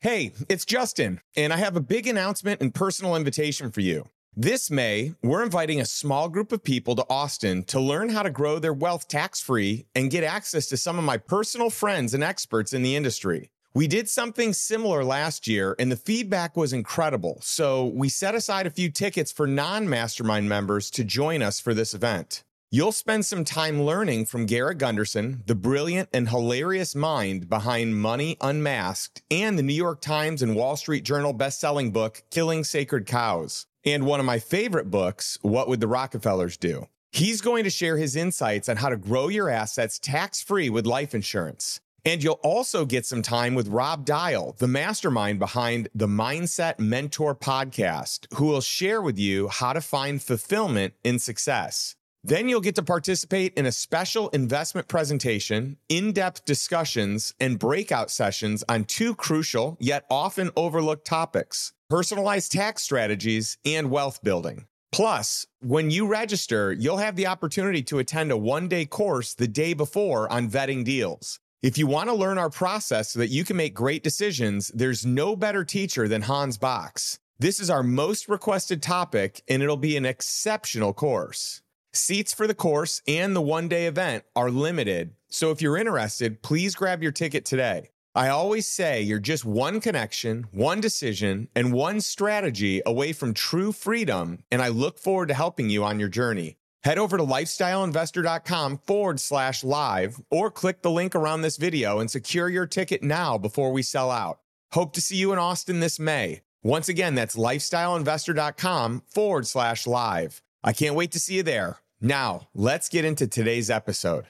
Hey, it's Justin, and I have a big announcement and personal invitation for you. This May, we're inviting a small group of people to Austin to learn how to grow their wealth tax free and get access to some of my personal friends and experts in the industry. We did something similar last year, and the feedback was incredible. So we set aside a few tickets for non mastermind members to join us for this event. You'll spend some time learning from Garrett Gunderson, the brilliant and hilarious mind behind Money Unmasked, and the New York Times and Wall Street Journal best-selling book Killing Sacred Cows, and one of my favorite books, What Would the Rockefellers Do? He's going to share his insights on how to grow your assets tax-free with life insurance. And you'll also get some time with Rob Dial, the mastermind behind the Mindset Mentor podcast, who will share with you how to find fulfillment in success. Then you'll get to participate in a special investment presentation, in depth discussions, and breakout sessions on two crucial yet often overlooked topics personalized tax strategies and wealth building. Plus, when you register, you'll have the opportunity to attend a one day course the day before on vetting deals. If you want to learn our process so that you can make great decisions, there's no better teacher than Hans Box. This is our most requested topic, and it'll be an exceptional course. Seats for the course and the one day event are limited, so if you're interested, please grab your ticket today. I always say you're just one connection, one decision, and one strategy away from true freedom, and I look forward to helping you on your journey. Head over to lifestyleinvestor.com forward slash live or click the link around this video and secure your ticket now before we sell out. Hope to see you in Austin this May. Once again, that's lifestyleinvestor.com forward slash live. I can't wait to see you there. Now, let's get into today's episode.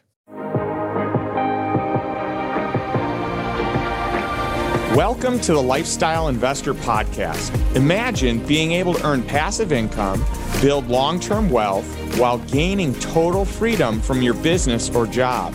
Welcome to the Lifestyle Investor Podcast. Imagine being able to earn passive income, build long term wealth, while gaining total freedom from your business or job.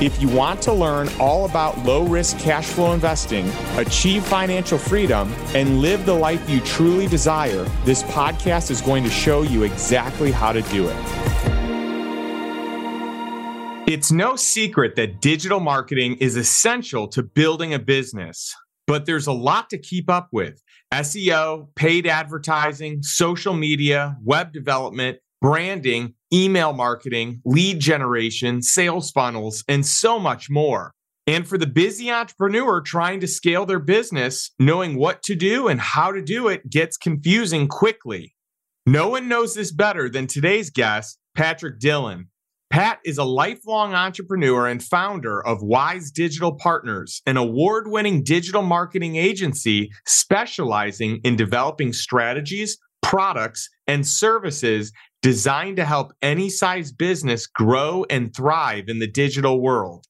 If you want to learn all about low risk cash flow investing, achieve financial freedom, and live the life you truly desire, this podcast is going to show you exactly how to do it. It's no secret that digital marketing is essential to building a business, but there's a lot to keep up with. SEO, paid advertising, social media, web development, branding, email marketing, lead generation, sales funnels, and so much more. And for the busy entrepreneur trying to scale their business, knowing what to do and how to do it gets confusing quickly. No one knows this better than today's guest, Patrick Dillon. Pat is a lifelong entrepreneur and founder of Wise Digital Partners, an award winning digital marketing agency specializing in developing strategies, products, and services designed to help any size business grow and thrive in the digital world.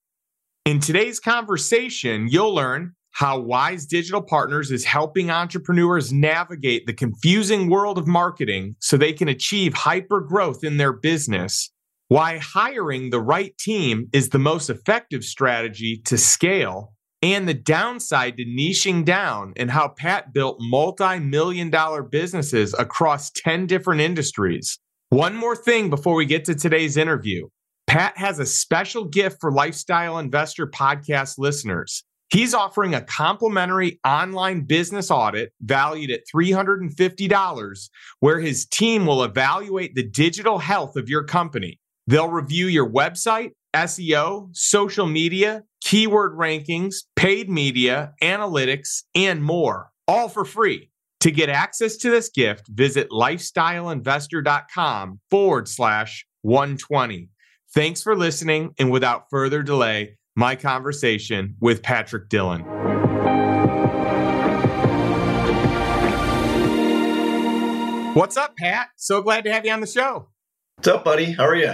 In today's conversation, you'll learn how Wise Digital Partners is helping entrepreneurs navigate the confusing world of marketing so they can achieve hyper growth in their business, why hiring the right team is the most effective strategy to scale, and the downside to niching down, and how Pat built multi million dollar businesses across 10 different industries. One more thing before we get to today's interview. Pat has a special gift for Lifestyle Investor podcast listeners. He's offering a complimentary online business audit valued at $350, where his team will evaluate the digital health of your company. They'll review your website, SEO, social media, keyword rankings, paid media, analytics, and more, all for free. To get access to this gift, visit lifestyleinvestor.com forward slash 120. Thanks for listening. And without further delay, my conversation with Patrick Dillon. What's up, Pat? So glad to have you on the show. What's up, buddy? How are you?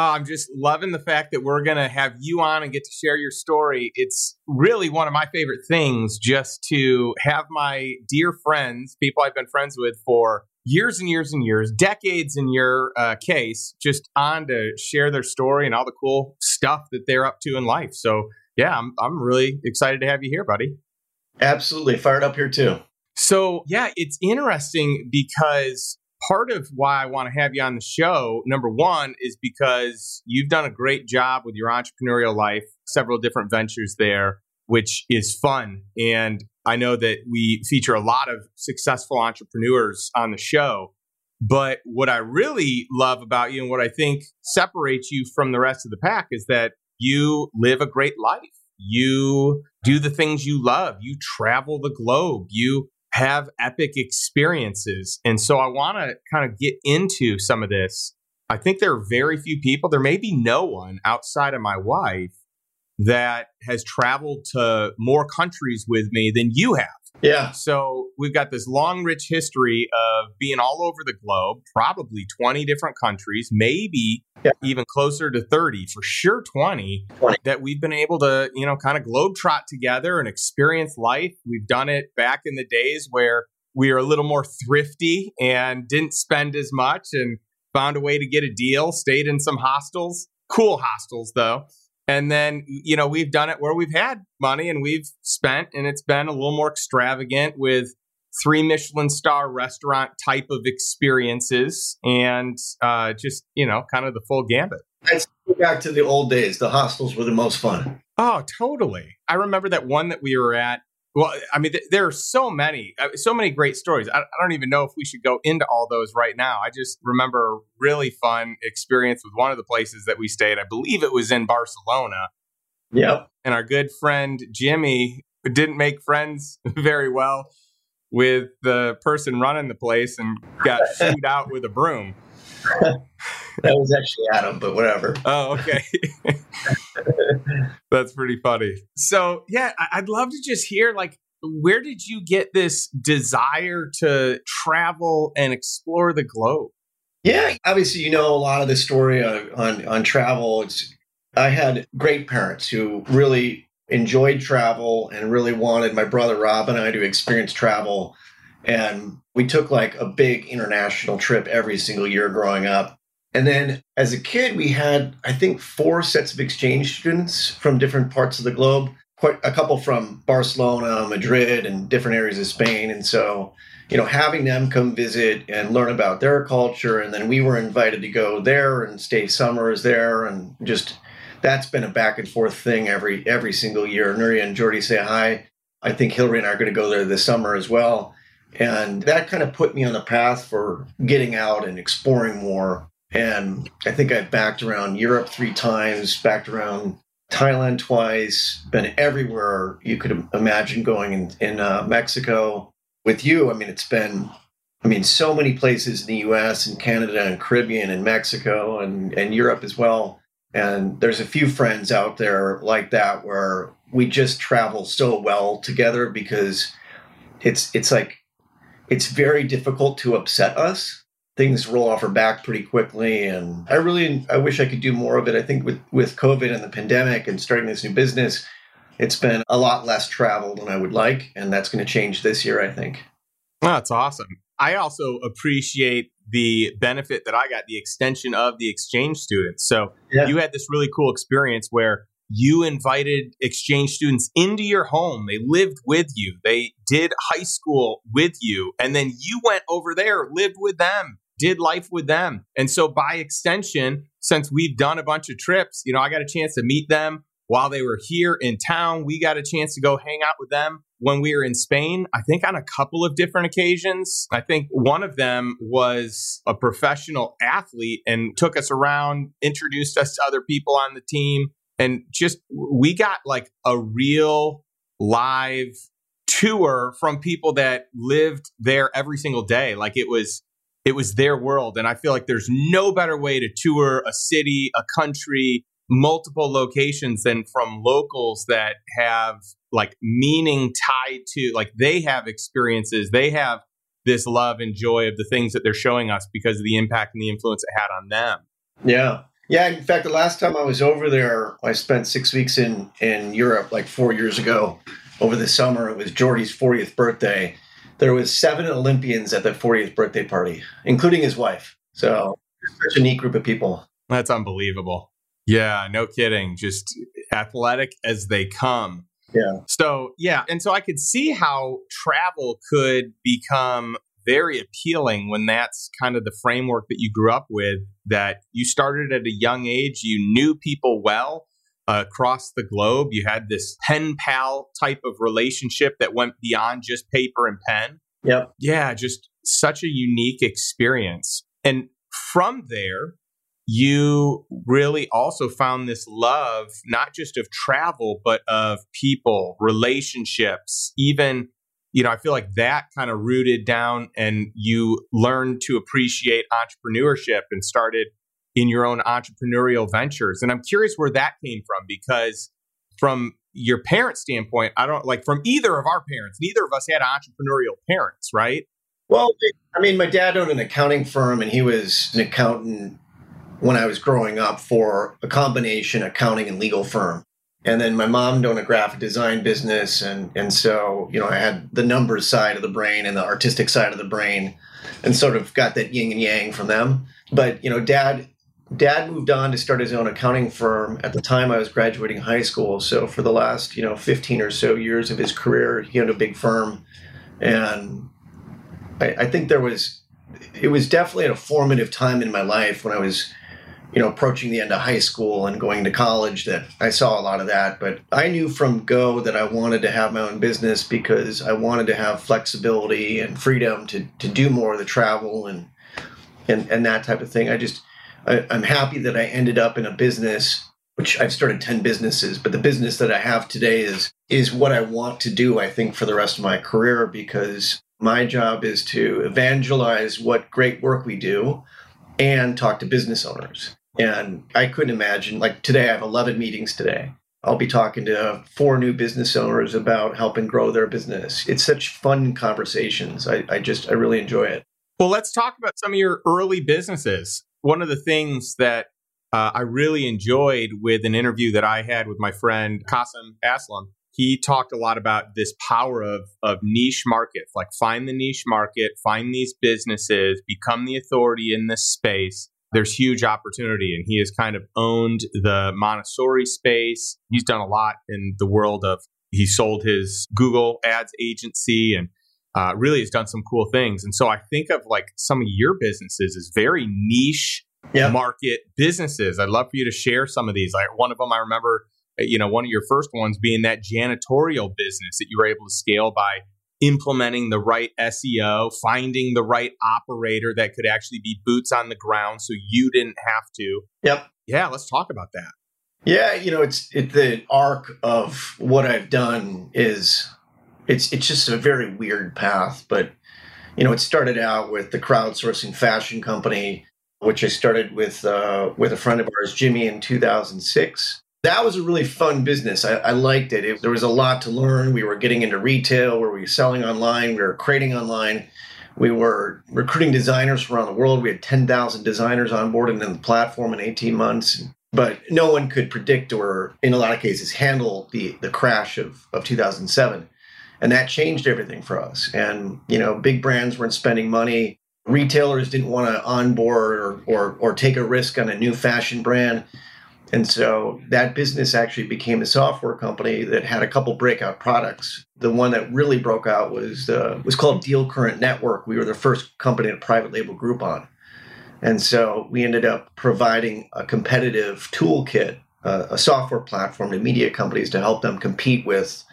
Oh, I'm just loving the fact that we're going to have you on and get to share your story. It's really one of my favorite things just to have my dear friends, people I've been friends with for years and years and years, decades in your uh, case, just on to share their story and all the cool stuff that they're up to in life. So, yeah, I'm, I'm really excited to have you here, buddy. Absolutely. Fired up here too. So, yeah, it's interesting because part of why I want to have you on the show, number one, is because you've done a great job with your entrepreneurial life, several different ventures there, which is fun. And I know that we feature a lot of successful entrepreneurs on the show. But what I really love about you and what I think separates you from the rest of the pack is that you live a great life. You do the things you love. You travel the globe. You have epic experiences. And so I want to kind of get into some of this. I think there are very few people, there may be no one outside of my wife that has traveled to more countries with me than you have. Yeah. So we've got this long, rich history of being all over the globe, probably 20 different countries, maybe yeah. even closer to 30, for sure 20, 20, that we've been able to, you know, kind of globetrot together and experience life. We've done it back in the days where we were a little more thrifty and didn't spend as much and found a way to get a deal, stayed in some hostels, cool hostels though. And then, you know, we've done it where we've had money and we've spent, and it's been a little more extravagant with three Michelin star restaurant type of experiences and uh, just, you know, kind of the full gambit. Let's go back to the old days. The hostels were the most fun. Oh, totally. I remember that one that we were at well, I mean, th- there are so many, uh, so many great stories. I, I, don't even know if we should go into all those right now. I just remember a really fun experience with one of the places that we stayed. I believe it was in Barcelona. Yep. And our good friend Jimmy didn't make friends very well with the person running the place and got shooed out with a broom. That was actually Adam, but whatever. Oh, okay. That's pretty funny. So, yeah, I'd love to just hear like, where did you get this desire to travel and explore the globe? Yeah, obviously, you know a lot of the story on, on, on travel. It's I had great parents who really enjoyed travel and really wanted my brother Rob and I to experience travel. And we took like a big international trip every single year growing up. And then as a kid, we had, I think, four sets of exchange students from different parts of the globe, quite a couple from Barcelona, Madrid, and different areas of Spain. And so, you know, having them come visit and learn about their culture. And then we were invited to go there and stay summers there. And just that's been a back and forth thing every every single year. Nuria and Jordy say hi. I think Hillary and I are going to go there this summer as well. And that kind of put me on the path for getting out and exploring more and I think I've backed around Europe three times, backed around Thailand twice, been everywhere you could imagine going in, in uh, Mexico. With you, I mean, it's been, I mean, so many places in the US and Canada and Caribbean and Mexico and, and Europe as well. And there's a few friends out there like that where we just travel so well together because it's it's like it's very difficult to upset us things roll off her back pretty quickly and i really i wish i could do more of it i think with with covid and the pandemic and starting this new business it's been a lot less travel than i would like and that's going to change this year i think oh, that's awesome i also appreciate the benefit that i got the extension of the exchange students so yeah. you had this really cool experience where you invited exchange students into your home. They lived with you. They did high school with you. And then you went over there, lived with them, did life with them. And so by extension, since we've done a bunch of trips, you know, I got a chance to meet them while they were here in town. We got a chance to go hang out with them when we were in Spain, I think on a couple of different occasions. I think one of them was a professional athlete and took us around, introduced us to other people on the team. And just, we got like a real live tour from people that lived there every single day. Like it was it was their world. And I feel like there's no better way to tour a city, a country, multiple locations than from locals that have like meaning tied to, like they have experiences, they have this love and joy of the things that they're showing us because of the impact and the influence it had on them. Yeah. Yeah, in fact, the last time I was over there, I spent six weeks in in Europe, like four years ago, over the summer. It was Jordy's 40th birthday. There was seven Olympians at the 40th birthday party, including his wife. So such a neat group of people. That's unbelievable. Yeah, no kidding. Just athletic as they come. Yeah. So, yeah. And so I could see how travel could become very appealing when that's kind of the framework that you grew up with, that you started at a young age, you knew people well uh, across the globe, you had this pen pal type of relationship that went beyond just paper and pen. Yep. Yeah, just such a unique experience. And from there, you really also found this love, not just of travel, but of people, relationships, even you know, I feel like that kind of rooted down and you learned to appreciate entrepreneurship and started in your own entrepreneurial ventures. And I'm curious where that came from because from your parent standpoint, I don't like from either of our parents, neither of us had entrepreneurial parents, right? Well, I mean, my dad owned an accounting firm and he was an accountant when I was growing up for a combination accounting and legal firm and then my mom owned a graphic design business and and so you know i had the numbers side of the brain and the artistic side of the brain and sort of got that yin and yang from them but you know dad dad moved on to start his own accounting firm at the time i was graduating high school so for the last you know 15 or so years of his career he owned a big firm and i, I think there was it was definitely a formative time in my life when i was you know, approaching the end of high school and going to college that I saw a lot of that. But I knew from go that I wanted to have my own business because I wanted to have flexibility and freedom to, to do more of the travel and, and, and that type of thing. I just, I, I'm happy that I ended up in a business which I've started 10 businesses, but the business that I have today is is what I want to do, I think, for the rest of my career because my job is to evangelize what great work we do and talk to business owners. And I couldn't imagine, like today, I have 11 meetings today. I'll be talking to four new business owners about helping grow their business. It's such fun conversations. I, I just, I really enjoy it. Well, let's talk about some of your early businesses. One of the things that uh, I really enjoyed with an interview that I had with my friend Kasim Aslam, he talked a lot about this power of, of niche markets, like find the niche market, find these businesses, become the authority in this space, there's huge opportunity and he has kind of owned the montessori space. He's done a lot in the world of he sold his google ads agency and uh, really has done some cool things and so i think of like some of your businesses as very niche market businesses i'd love for you to share some of these like one of them i remember uh, you know one of your first ones being that janitorial business that you were able to scale by implementing the right SEO, finding the right operator that could actually be boots on the ground so you didn't have to. Yep. Yeah, let's talk about that. Yeah, you know, it's it, the arc of what I've done is it's it's just a very weird path, but you know, it started out with the crowdsourcing fashion company, which I started with uh, with a friend of ours, Jimmy, in 2006 that was a really fun business. I, I liked it. it. There was a lot to learn. We were getting into retail, where we were selling online, we were creating online, we were recruiting designers from around the world. We had 10,000 designers on board in the platform in 18 months. But no one could predict or, in a lot of cases, handle the, the crash of, of 2007. And that changed everything for us. And, you know, big brands weren't spending money. Retailers didn't want to onboard or, or, or take a risk on a new fashion brand and so that business actually became a software company that had a couple breakout products. The one that really broke out was uh, was called Deal Current Network. We were the first company to private label Groupon, and so we ended up providing a competitive toolkit, uh, a software platform to media companies to help them compete with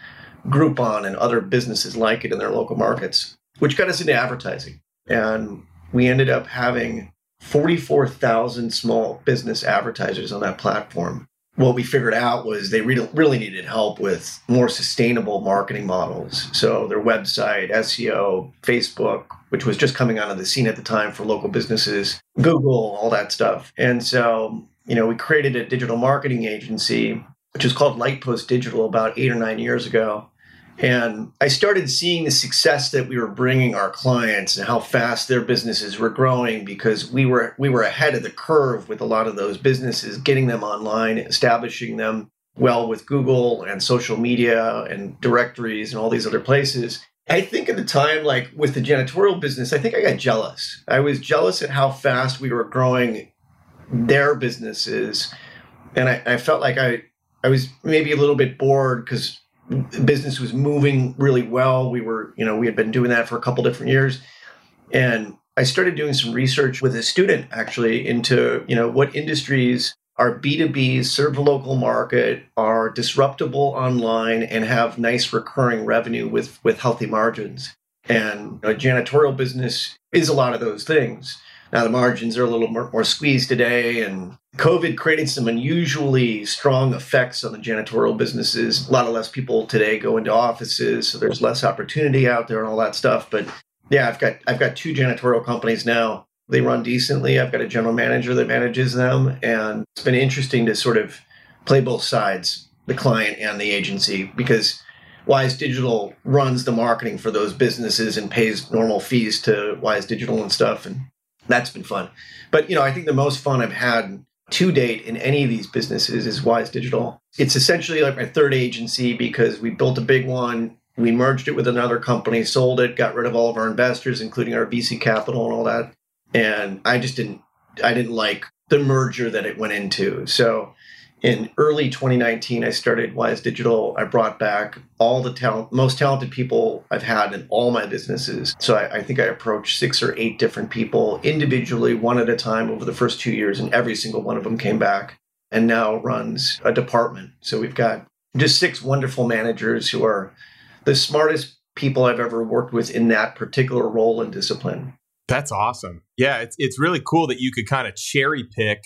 Groupon and other businesses like it in their local markets, which got us into advertising. And we ended up having 44,000 small business advertisers on that platform. What we figured out was they really, really needed help with more sustainable marketing models. So their website, SEO, Facebook, which was just coming onto the scene at the time for local businesses, Google, all that stuff. And so, you know, we created a digital marketing agency, which is called Lightpost Digital about eight or nine years ago. And I started seeing the success that we were bringing our clients and how fast their businesses were growing because we were we were ahead of the curve with a lot of those businesses, getting them online, establishing them well with Google and social media and directories and all these other places. I think at the time, like with the janitorial business, I think I got jealous. I was jealous at how fast we were growing their businesses. And I, I felt like I, I was maybe a little bit bored because business was moving really well. We were, you know, we had been doing that for a couple different years. And I started doing some research with a student actually into, you know, what industries are B2B, serve local market, are disruptible online, and have nice recurring revenue with, with healthy margins. And a janitorial business is a lot of those things. Now, the margins are a little more, more squeezed today, and COVID created some unusually strong effects on the janitorial businesses. A lot of less people today go into offices, so there's less opportunity out there and all that stuff. But yeah, I've got I've got two janitorial companies now they run decently. I've got a general manager that manages them. And it's been interesting to sort of play both sides, the client and the agency, because Wise Digital runs the marketing for those businesses and pays normal fees to Wise Digital and stuff. And that's been fun. But, you know, I think the most fun I've had to date in any of these businesses is Wise Digital. It's essentially like my third agency because we built a big one. We merged it with another company, sold it, got rid of all of our investors, including our VC capital and all that and I just didn't I didn't like the merger that it went into. So in early 2019, I started Wise Digital. I brought back all the talent, most talented people I've had in all my businesses. So I, I, think I approached six or eight different people individually, one at a time over the first two years, and every single one of them came back and now runs a department. So we've got just six wonderful managers who are the smartest people I've ever worked with in that particular role and discipline. That's awesome. Yeah, it's it's really cool that you could kind of cherry pick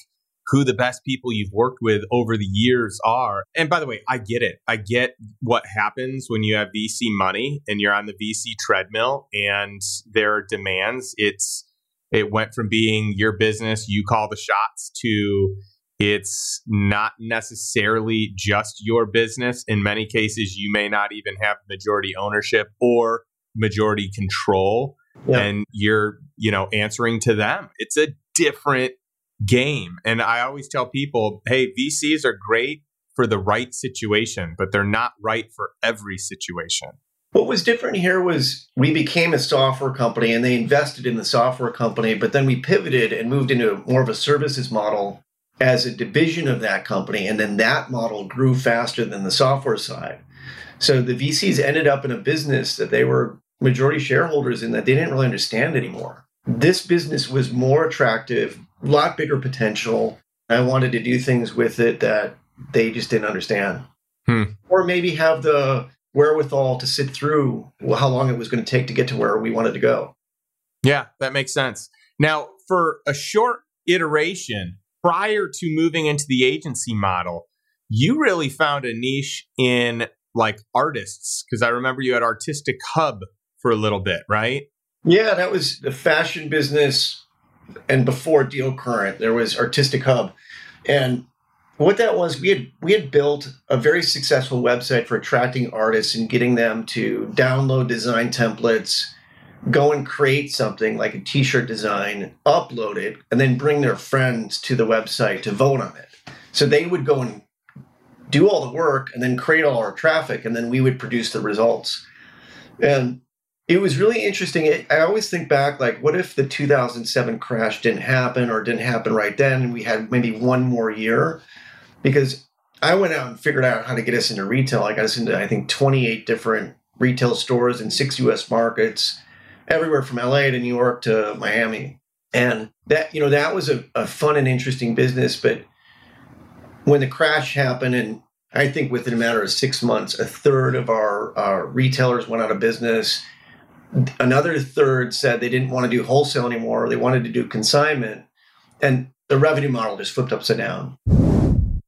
who the best people you've worked with over the years are. And by the way, I get it. I get what happens when you have VC money and you're on the VC treadmill and there are demands. It's it went from being your business, you call the shots to it's not necessarily just your business. In many cases, you may not even have majority ownership or majority control yeah. and you're you know answering to them it's a different game. And i always tell people hey vcs are great for the right situation but they're not right for every situation. What was different here was we became a software company and they invested in the software company but then we pivoted and moved into more of a services model as a division of that company. And then that model grew faster than the software side. So the vcs ended up in a business that they were majority shareholders in that they didn't really understand anymore. This business was more attractive, lot bigger potential. I wanted to do things with it that they just didn't understand. Hmm. Or maybe have the wherewithal to sit through how long it was going to take to get to where we wanted to go. Yeah, that makes sense. Now, for a short iteration prior to moving into the agency model, you really found a niche in like artists because I remember you had Artistic Hub for a little bit, right? Yeah, that was the fashion business. And before Deal Current, there was Artistic Hub. And what that was, we had we had built a very successful website for attracting artists and getting them to download design templates, go and create something like a t-shirt design, upload it, and then bring their friends to the website to vote on it. So they would go and do all the work and then create all our traffic, and then we would produce the results. And it was really interesting. I always think back, like, what if the 2007 crash didn't happen or didn't happen right then, and we had maybe one more year? Because I went out and figured out how to get us into retail. I got us into, I think, 28 different retail stores in six US markets, everywhere from LA to New York to Miami. And that, you know, that was a, a fun and interesting business. But when the crash happened, and I think within a matter of six months, a third of our, our retailers went out of business Another third said they didn't want to do wholesale anymore. They wanted to do consignment. And the revenue model just flipped upside down.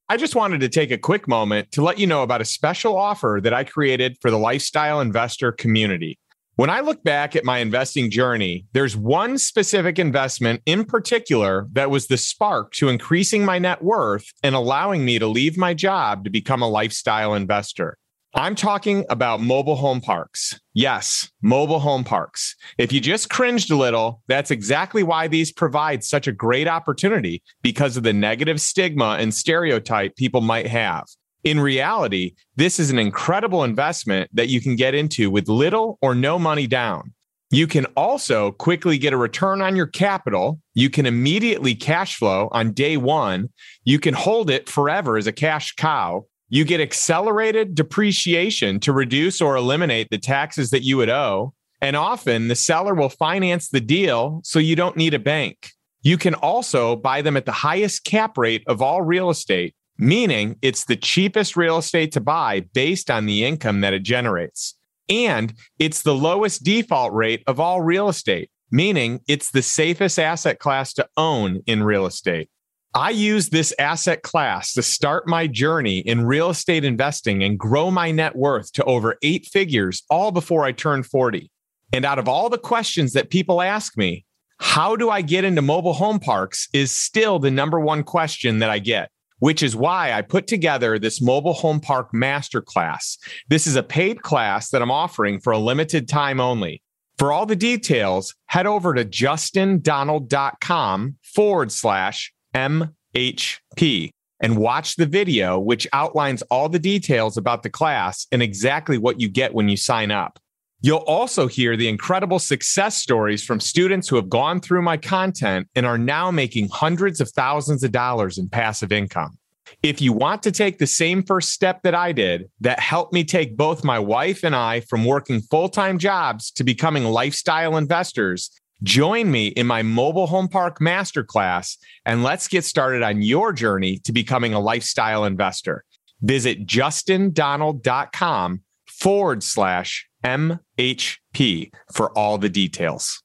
I just wanted to take a quick moment to let you know about a special offer that I created for the lifestyle investor community. When I look back at my investing journey, there's one specific investment in particular that was the spark to increasing my net worth and allowing me to leave my job to become a lifestyle investor. I'm talking about mobile home parks. Yes, mobile home parks. If you just cringed a little, that's exactly why these provide such a great opportunity because of the negative stigma and stereotype people might have. In reality, this is an incredible investment that you can get into with little or no money down. You can also quickly get a return on your capital. You can immediately cash flow on day one. You can hold it forever as a cash cow you get accelerated depreciation to reduce or eliminate the taxes that you would owe. And often the seller will finance the deal so you don't need a bank. You can also buy them at the highest cap rate of all real estate, meaning it's the cheapest real estate to buy based on the income that it generates. And it's the lowest default rate of all real estate, meaning it's the safest asset class to own in real estate. I use this asset class to start my journey in real estate investing and grow my net worth to over eight figures all before I turn 40. And out of all the questions that people ask me, how do I get into mobile home parks is still the number one question that I get, which is why I put together this mobile home park masterclass. This is a paid class that I'm offering for a limited time only. For all the details, head over to justindonald.com forward slash MHP and watch the video, which outlines all the details about the class and exactly what you get when you sign up. You'll also hear the incredible success stories from students who have gone through my content and are now making hundreds of thousands of dollars in passive income. If you want to take the same first step that I did, that helped me take both my wife and I from working full time jobs to becoming lifestyle investors, Join me in my mobile home park masterclass and let's get started on your journey to becoming a lifestyle investor. Visit justindonald.com forward slash MHP for all the details.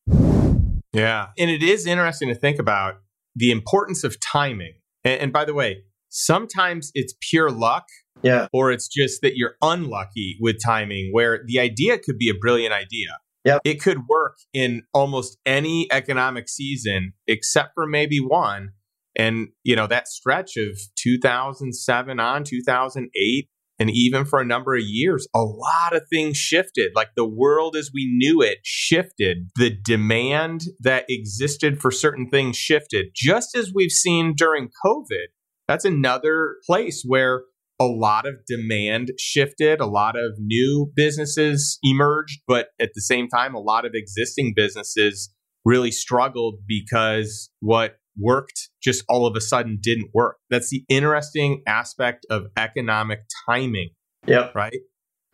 Yeah. And it is interesting to think about the importance of timing. And, and by the way, sometimes it's pure luck. Yeah. Or it's just that you're unlucky with timing, where the idea could be a brilliant idea Yep. It could work in almost any economic season except for maybe one. And, you know, that stretch of 2007 on 2008, and even for a number of years, a lot of things shifted. Like the world as we knew it shifted. The demand that existed for certain things shifted, just as we've seen during COVID. That's another place where a lot of demand shifted, a lot of new businesses emerged, but at the same time, a lot of existing businesses really struggled because what worked just all of a sudden didn't work. That's the interesting aspect of economic timing. Yep. Right.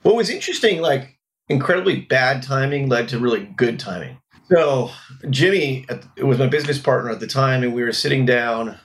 What was interesting, like incredibly bad timing led to really good timing. So Jimmy it was my business partner at the time, and we were sitting down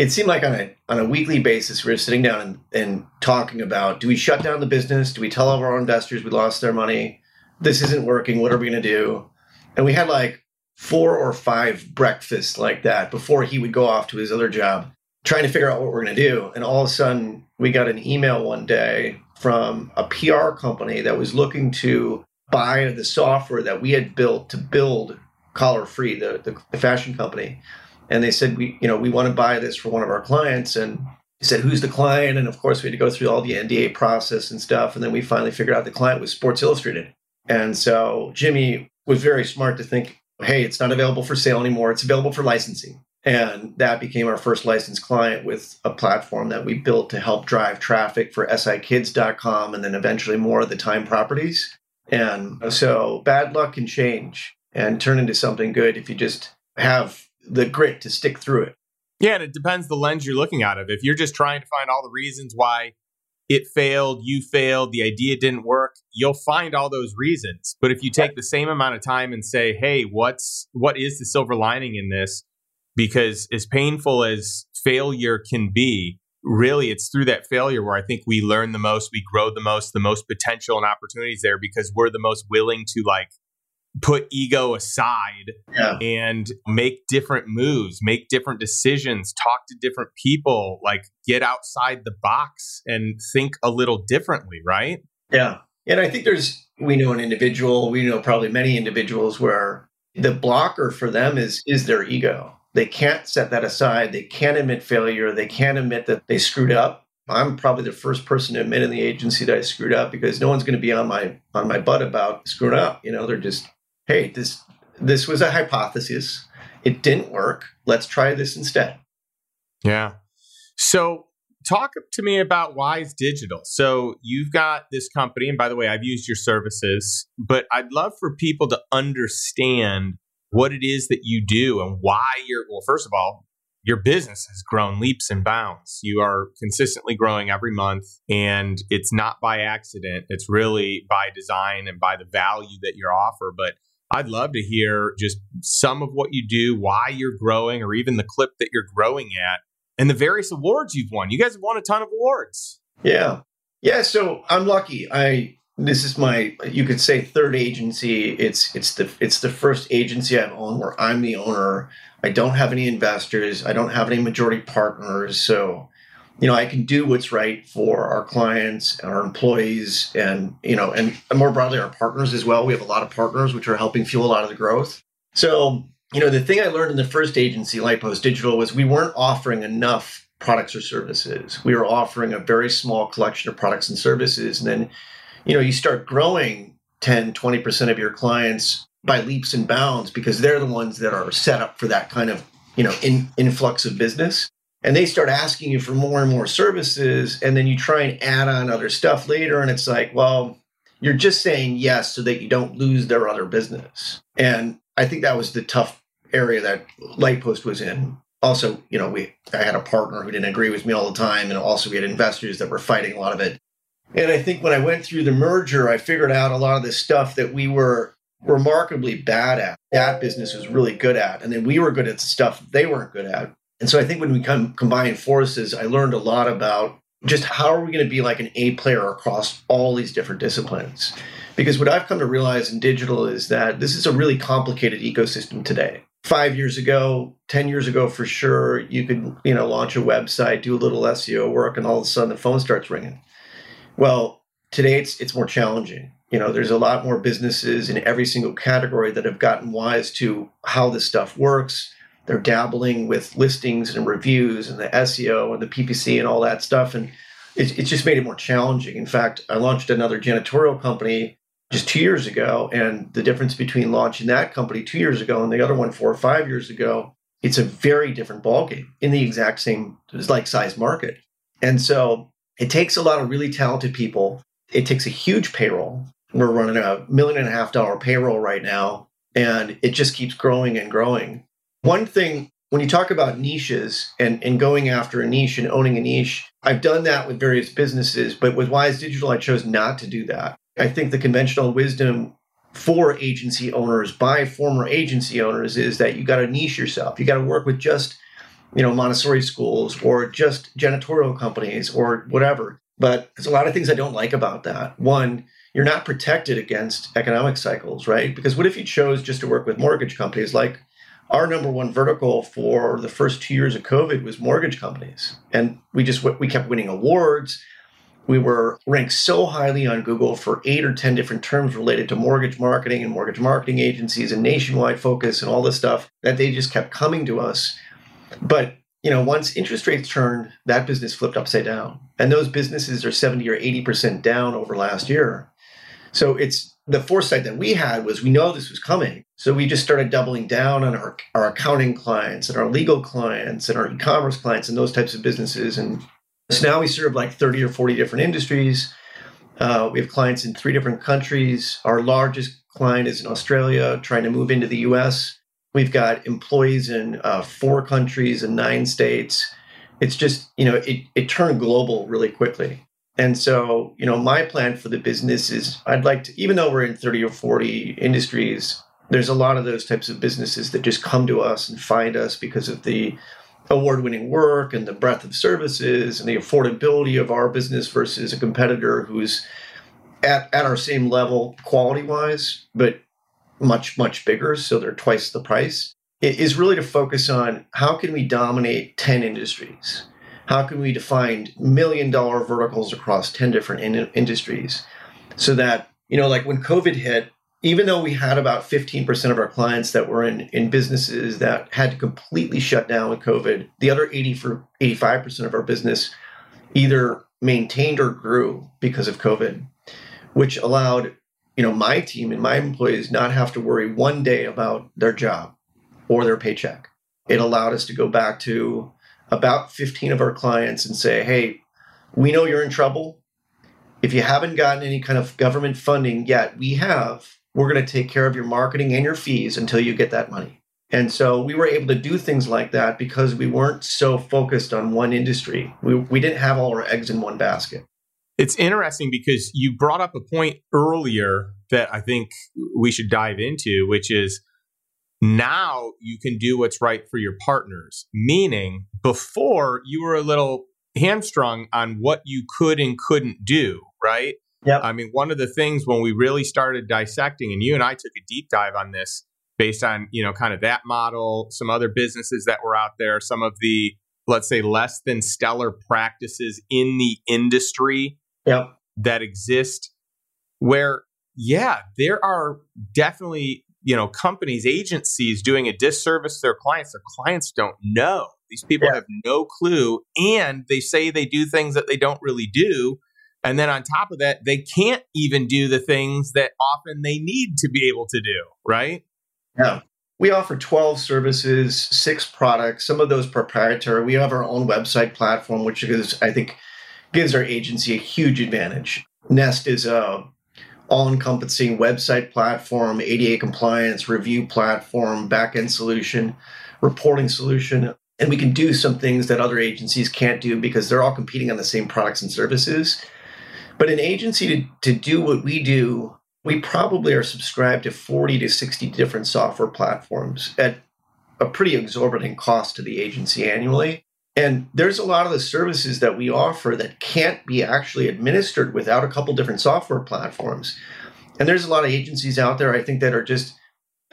it seemed like on a on a weekly basis we were sitting down and, and talking about do we shut down the business? Do we tell all of our investors we lost their money? This isn't working. What are we going to do? And we had like four or five breakfasts like that before he would go off to his other job trying to figure out what we're going to do. And all of a sudden we got an email one day from a pr company that was looking to buy the software that we had built to build collar free the, the, the fashion company and they said we you know we want to buy this for one of our clients. And he said who's the client? And of course we had to go through all the nda process and stuff. And then we finally figured out the client was sports illustrated. And so jimmy was very smart to think hey it's not available for sale anymore. It's available for licensing. And that became our first licensed client with a platform that we built to help drive traffic for sikids.com and then eventually more of the time properties. And so bad luck can change and turn into something good if you just have the grit to stick through it. Yeah, and it depends the lens you're looking out of. If you're just trying to find all the reasons why it failed, you failed, the idea didn't work, you'll find all those reasons. But if you take the same amount of time and say, "Hey, what's what is the silver lining in this?" because as painful as failure can be, really it's through that failure where I think we learn the most, we grow the most, the most potential and opportunities there because we're the most willing to like put ego aside yeah. and make different moves, make different decisions, talk to different people, like get outside the box and think a little differently, right? Yeah. And I think there's, we know an individual, we know probably many individuals where the blocker for them is is their ego. They can't set that aside. They can't admit failure. They can't admit that they screwed up. I'm probably the first person to admit in the agency that I screwed up because no one's going to be on my on my butt about screwing up. You know, they're just, hey, this this was a hypothesis. It didn't work. Let's try this instead. Yeah. So talk to me about Wise Digital. So you've got this company, and by the way, I've used your services, but I'd love for people to understand what it is that you do and why you're well, first of all, your business has grown leaps and bounds. You are consistently growing every month, and it's not by accident. It's really by design and by the value that you offer. But I'd love to hear just some of what you do, why you're growing, or even the clip that you're growing at, and the various awards you've won. You guys have won a ton of awards. Yeah. Yeah. So I'm lucky. I this is my you could say third agency. It's it's the it's the first agency I've owned where I'm the owner. I don't have any investors. I don't have any majority partners. So, you know, I can do what's right for our clients and our employees and, you know, and, more broadly, our partners as well. We have a lot of partners which are helping fuel a lot of the growth. So, you know, the thing I learned in the first agency, Lightpost Digital, was we weren't offering enough products or services. We were offering a very small collection of products and services. And then, you know, you start growing 10, 20% of your clients by leaps and bounds because they're the ones that are set up for that kind of you know in, influx of business and they start asking you for more and more services and then you try and add on other stuff later and it's like well you're just saying yes so that you don't lose their other business and i think that was the tough area that lightpost was in also you know we i had a partner who didn't agree with me all the time and also we had investors that were fighting a lot of it and i think when i went through the merger i figured out a lot of the stuff that we were remarkably bad at, that business was really good at. And then we were good at the stuff they weren't good at. And so I think when we come combine forces, I learned a lot about just how are we going to be like an A player across all these different disciplines. Because what I've come to realize in digital is that this is a really complicated ecosystem today. Five years ago, 10 years ago for sure, you could, you know, launch a website, do a little SEO work, and all of a sudden the phone starts ringing. Well, today it's it's more challenging you know there's a lot more businesses in every single category that have gotten wise to how this stuff works they're dabbling with listings and reviews and the seo and the ppc and all that stuff. And it's, just made it more challenging. In fact i launched another janitorial company just two years ago and the difference between launching that company two years ago and the other one four or five years ago it's a very different ballgame in the exact same like size market. And so it takes a lot of really talented people. It takes a huge payroll. We're running a million and a half dollar payroll right now, and it just keeps growing and growing. One thing, when you talk about niches and, and going after a niche and owning a niche, I've done that with various businesses, but with Wise Digital, I chose not to do that. I think the conventional wisdom for agency owners by former agency owners is that you got to niche yourself. You got to work with just, you know, Montessori schools or just janitorial companies or whatever. But there's a lot of things I don't like about that. One, you're not protected against economic cycles, right? Because what if you chose just to work with mortgage companies? Like our number one vertical for the first two years of COVID was mortgage companies, and we just we kept winning awards. We were ranked so highly on Google for eight or ten different terms related to mortgage marketing and mortgage marketing agencies and nationwide focus and all this stuff that they just kept coming to us. But you know, once interest rates turned, that business flipped upside down. And those businesses are 70 or 80% down over last year. So it's the foresight that we had was we know this was coming. So we just started doubling down on our, our accounting clients and our legal clients and our e-commerce clients and those types of businesses. And so now we serve like 30 or 40 different industries. Uh, we have clients in three different countries. Our largest client is in Australia, trying to move into the US. We've got employees in uh, four countries and nine states. It's just, you know, it, it turned global really quickly. And so, you know, my plan for the business is I'd like to, even though we're in 30 or 40 industries, there's a lot of those types of businesses that just come to us and find us because of the award winning work and the breadth of services and the affordability of our business versus a competitor who's at, at our same level quality wise, but much, much bigger. So they're twice the price. It is really to focus on how can we dominate 10 industries? How can we define million dollar verticals across 10 different in- industries so that you know like when covid hit even though we had about 15% of our clients that were in, in businesses that had to completely shut down with covid the other 80 for 85% of our business either maintained or grew because of COVID, which allowed you know my team and my employees not have to worry one day about their job or their paycheck. It allowed us to go back to about 15 of our clients and say, "Hey, we know you're in trouble. If you haven't gotten any kind of government funding yet, we have. We're going to take care of your marketing and your fees until you get that money." And so we were able to do things like that because we weren't so focused on one industry. We, we didn't have all our eggs in one basket. It's interesting because you brought up a point earlier that I think we should dive into, which is now you can do what's right for your partners. Meaning, before you were a little hamstrung on what you could and couldn't do, right? Yeah. I mean, one of the things when we really started dissecting, and you and I took a deep dive on this based on you know kind of that model some other businesses that were out there some of the let's say less than stellar practices in the industry yep. that exist where yeah there are definitely you know companies agencies doing a disservice to their clients their clients don't know these people yeah. have no clue and they say they do things that they don't really do and then on top of that they can't even do the things that often they need to be able to do right yeah. We offer 12 services, six products, some of those proprietary. We have our own website platform, which is, I think, gives our agency a huge advantage. Nest is a all-encompassing website platform, ADA compliance, review platform, back-end solution, reporting solution. And we can do some things that other agencies can't do because they're all competing on the same products and services. But an agency to, to do what we do we probably are subscribed to 40 to 60 different software platforms at a pretty exorbitant cost to the agency annually. And there's a lot of the services that we offer that can't be actually administered without a couple different software platforms. And there's a lot of agencies out there, I think, that are just,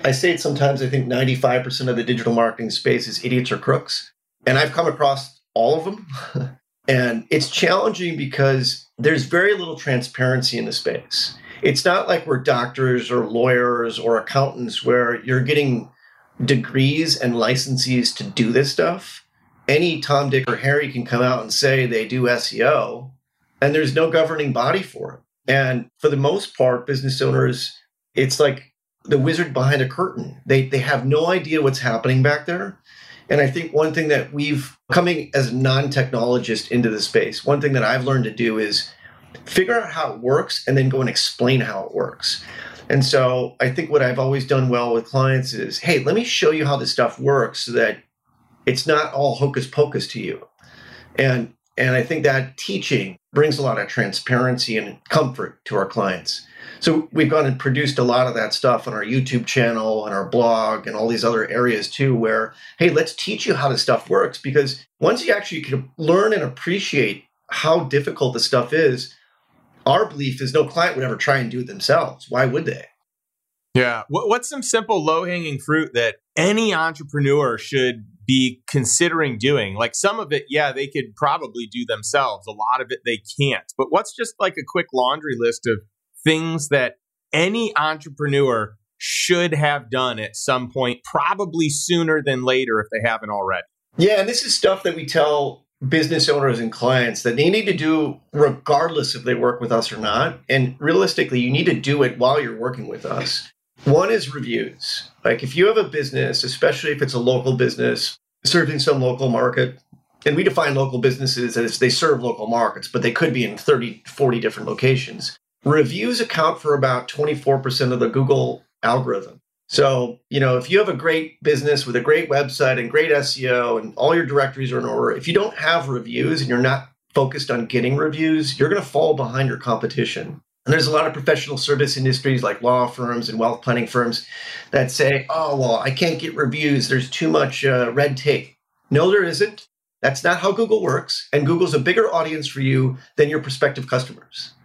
I say it sometimes, I think 95% of the digital marketing space is idiots or crooks. And I've come across all of them. and it's challenging because there's very little transparency in the space it's not like we're doctors or lawyers or accountants where you're getting degrees and licenses to do this stuff. Any Tom, Dick, or Harry can come out and say they do SEO, and there's no governing body for it. And for the most part, business owners, it's like the wizard behind a curtain. They they have no idea what's happening back there. And I think one thing that we've coming as non-technologist into the space, one thing that I've learned to do is figure out how it works and then go and explain how it works. And so I think what I've always done well with clients is, hey, let me show you how this stuff works so that it's not all hocus pocus to you. And and I think that teaching brings a lot of transparency and comfort to our clients. So we've gone and produced a lot of that stuff on our YouTube channel and our blog and all these other areas too, where, hey, let's teach you how this stuff works. Because once you actually can learn and appreciate how difficult this stuff is, our belief is no client would ever try and do it themselves. Why would they? Yeah. What's some simple low hanging fruit that any entrepreneur should be considering doing? Like some of it, yeah, they could probably do themselves. A lot of it they can't. But what's just like a quick laundry list of things that any entrepreneur should have done at some point, probably sooner than later if they haven't already? Yeah, and this is stuff that we tell business owners and clients that they need to do regardless if they work with us or not. And realistically, you need to do it while you're working with us. One is reviews. Like if you have a business, especially if it's a local business serving some local market, and we define local businesses as they serve local markets, but they could be in 30, 40 different locations. Reviews account for about 24% of the Google algorithm. So, you know, if you have a great business with a great website and great SEO and all your directories are in order, if you don't have reviews and you're not focused on getting reviews, you're going to fall behind your competition. And there's a lot of professional service industries like law firms and wealth planning firms that say, oh, well, I can't get reviews. There's too much uh, red tape. No, there isn't. That's not how Google works. And Google's a bigger audience for you than your prospective customers.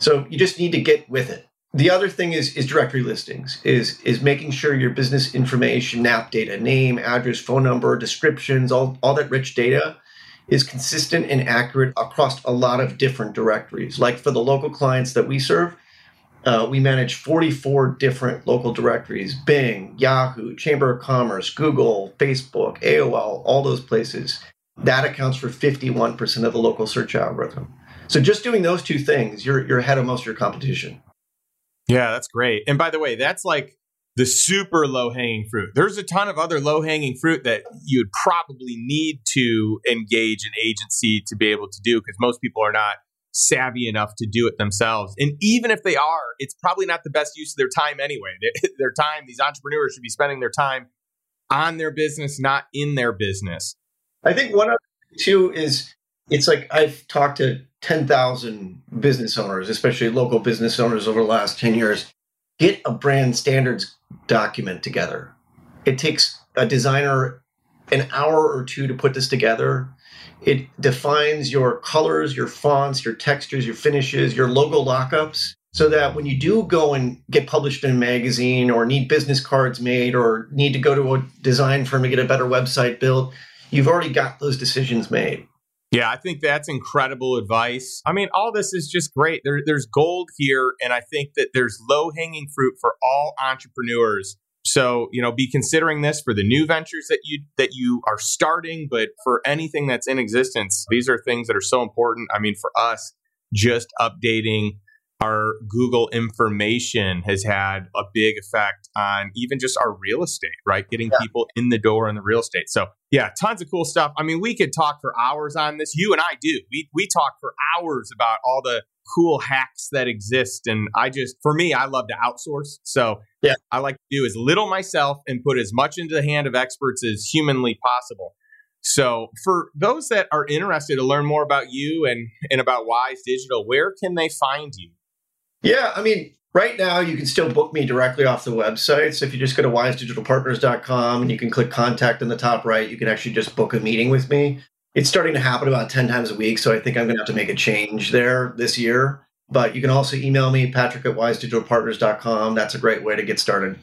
So you just need to get with it the other thing is is directory listings is is making sure your business information nap data name address phone number descriptions all, all that rich data is consistent and accurate across a lot of different directories like for the local clients that we serve uh, we manage 44 different local directories bing yahoo chamber of commerce google facebook aol all those places that accounts for 51% of the local search algorithm. So just doing those two things, you're you're ahead of most of your competition. Yeah, that's great. And by the way, that's like the super low hanging fruit. There's a ton of other low hanging fruit that you'd probably need to engage an agency to be able to do because most people are not savvy enough to do it themselves. And even if they are, it's probably not the best use of their time anyway. Their time, these entrepreneurs should be spending their time on their business, not in their business. I think one of two is it's like I've talked to 10,000 business owners, especially local business owners over the last 10 years. Get a brand standards document together. It takes a designer an hour or two to put this together. It defines your colors, your fonts, your textures, your finishes, your logo lockups, so that when you do go and get published in a magazine or need business cards made or need to go to a design firm to get a better website built, you've already got those decisions made. Yeah, I think that's incredible advice. I mean, all this is just great. There, there's gold here, and I think that there's low hanging fruit for all entrepreneurs. So, you know, be considering this for the new ventures that you that you are starting, but for anything that's in existence, these are things that are so important. I mean, for us, just updating our Google information has had a big effect on even just our real estate, right? Getting yeah. people in the door in the real estate. So, yeah, tons of cool stuff. I mean, we could talk for hours on this. You and I do. We we talk for hours about all the cool hacks that exist and I just for me I love to outsource. So, yeah, I like to do as little myself and put as much into the hand of experts as humanly possible. So, for those that are interested to learn more about you and, and about Wise Digital, where can they find you? Yeah, I mean, right now you can still book me directly off the website. So if you just go to wisedigitalpartners.com and you can click contact in the top right, you can actually just book a meeting with me. It's starting to happen about 10 times a week. So I think I'm going to have to make a change there this year. But you can also email me, patrick at wisedigitalpartners.com. That's a great way to get started.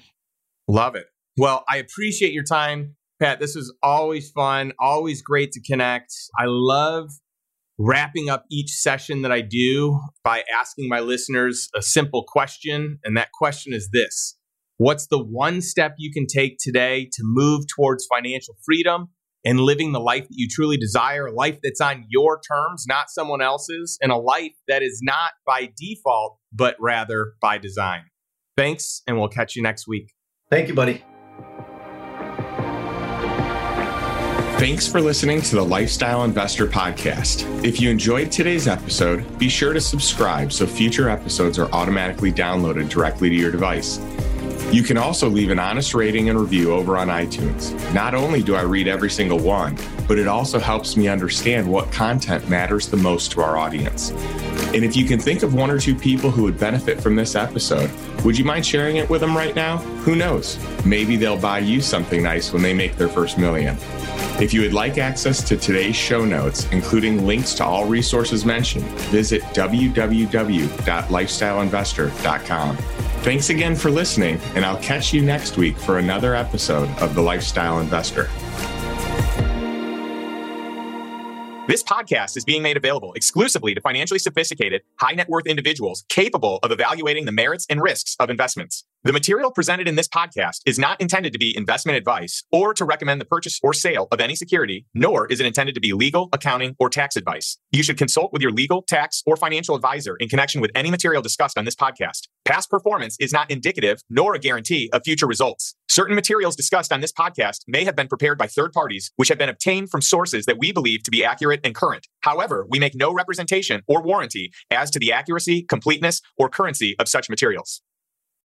Love it. Well, I appreciate your time, Pat. This is always fun, always great to connect. I love wrapping up each session that I do by asking my listeners a simple question. And that question is this What's the one step you can take today to move towards financial freedom and living the life that you truly desire, a life that's on your terms, not someone else's, and a life that is not by default, but rather by design? Thanks, and we'll catch you next week. Thank you, buddy. Thanks for listening to the Lifestyle Investor Podcast. If you enjoyed today's episode, be sure to subscribe so future episodes are automatically downloaded directly to your device. You can also leave an honest rating and review over on iTunes. Not only do I read every single one, but it also helps me understand what content matters the most to our audience. And if you can think of one or two people who would benefit from this episode, would you mind sharing it with them right now? Who knows? Maybe they'll buy you something nice when they make their first million. If you would like access to today's show notes, including links to all resources mentioned, visit www.lifestyleinvestor.com. Thanks again for listening, and I'll catch you next week for another episode of The Lifestyle Investor. This podcast is being made available exclusively to financially sophisticated, high net worth individuals capable of evaluating the merits and risks of investments. The material presented in this podcast is not intended to be investment advice or to recommend the purchase or sale of any security, nor is it intended to be legal, accounting, or tax advice. You should consult with your legal, tax, or financial advisor in connection with any material discussed on this podcast. Past performance is not indicative nor a guarantee of future results. Certain materials discussed on this podcast may have been prepared by third parties, which have been obtained from sources that we believe to be accurate and current. However, we make no representation or warranty as to the accuracy, completeness, or currency of such materials.